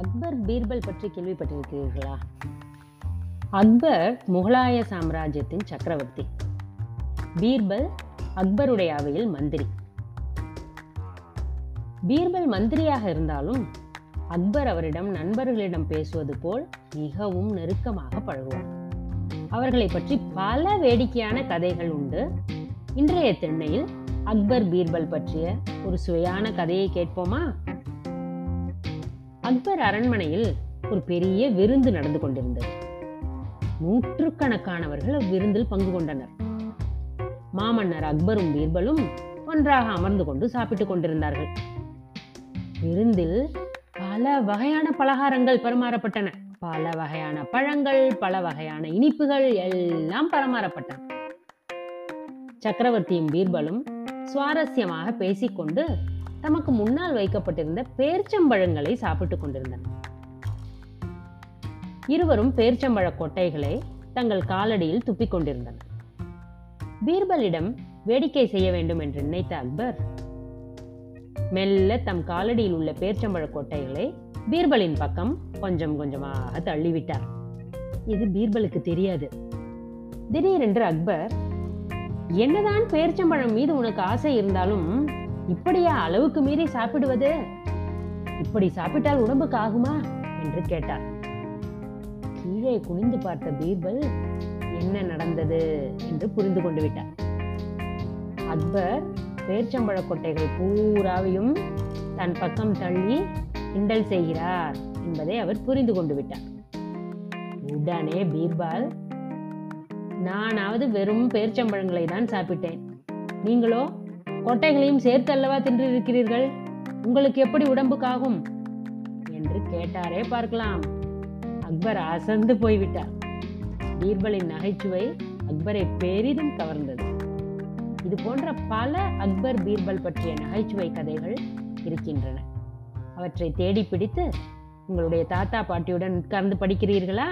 அக்பர் பீர்பல் பற்றி கேள்விப்பட்டிருக்கிறீர்களா? அக்பர் முகலாய சாம்ராஜ்யத்தின் சக்கரவர்த்தி. பீர்பல் அக்பருடைய அவையில் மந்திரி. பீர்பல் மந்திரியாக இருந்தாலும் அக்பர் அவரிடம் நண்பர்களிடம் பேசுவது போல் மிகவும் நெருக்கமாக பழகுவார். அவர்களை பற்றி பல வேடிக்கையான கதைகள் உண்டு. இன்றைய திண்ணையில் அக்பர் பீர்பல் பற்றிய ஒரு சுவையான கதையை கேட்போமா? அக்பர் அரண்மனையில் ஒரு பெரிய விருந்து நடந்து கொண்டிருந்தது. நூற்றுக்கணக்கானவர்கள் அவ்விருந்தில் பங்கு கொண்டனர். மாமன்னர் அக்பரும் பீர்பலும் ஒன்றாக அமர்ந்து கொண்டு சாப்பிட்டுக் கொண்டிருந்தார்கள். விருந்தில் பல வகையான பலகாரங்கள் பரிமாறப்பட்டன. பல வகையான பழங்கள் பல வகையான இனிப்புகள் எல்லாம் பரிமாறப்பட்டன. சக்கரவர்த்தியும் பீர்பலும் சுவாரஸ்யமாக பேசிக்கொண்டு தமக்கு முன்னால் வைக்கப்பட்டிருந்த பேர்ச்சம்பழங்களை சாப்பிட்டுக் கொண்டிருந்தனர். இருவரும் பேர்ச்சம்பழ கொட்டைகளை தங்கள் காலடியில் துப்பிக் கொண்டிருந்தனர். பீர்பலிடம் வேடிக்கை செய்ய வேண்டும் என்று நினைத்த அக்பர் மெல்ல தம் காலடியில் உள்ள பேர்ச்சம்பழ கொட்டைகளை பீர்பலின் பக்கம் கொஞ்சம் கொஞ்சமாக தள்ளிவிட்டார். இது பீர்பலுக்கு தெரியாது. திடீரென்று அக்பர் என்னதான் பேர்ச்சம்பழம் மீது உனக்கு ஆசை இருந்தாலும் இப்படியா அளவுக்கு மீறி சாப்பிடுவது? இப்படி சாப்பிட்டால் உடம்புக்கு ஆகுமா? என்று கேட்டார். கீழே குனிந்து பார்த்த பீர்பல் என்ன நடந்தது? என்று புரிந்து கொண்டு விட்டார். அக்பர் பேர்ச்சம்பழ கொட்டைகள் பூராவையும் தன் பக்கம் தள்ளி கிண்டல் செய்கிறார் என்பதை அவர் புரிந்து கொண்டு விட்டார். உடனே பீர்பால் நானாவது வெறும் பேர்ச்சம்பழங்களை தான் சாப்பிட்டேன். நீங்களோ கொட்டைகளையும் சேர்த்து அல்லவா தின்றிருக்கிறீர்கள்? உங்களுக்கு எப்படி உடம்புக்காகும்? என்று கேட்டாரே பார்க்கலாம். அக்பர் அசந்து போய்விட்டார். பீர்பலின் நகைச்சுவை அக்பரை பெரிதும் கவர்ந்தது. இது போன்ற பல அக்பர் பீர்பல் பற்றிய நகைச்சுவை கதைகள் இருக்கின்றன. அவற்றை தேடி பிடித்து உங்களுடைய தாத்தா பாட்டியுடன் உட்கார்ந்து படிக்கிறீர்களா?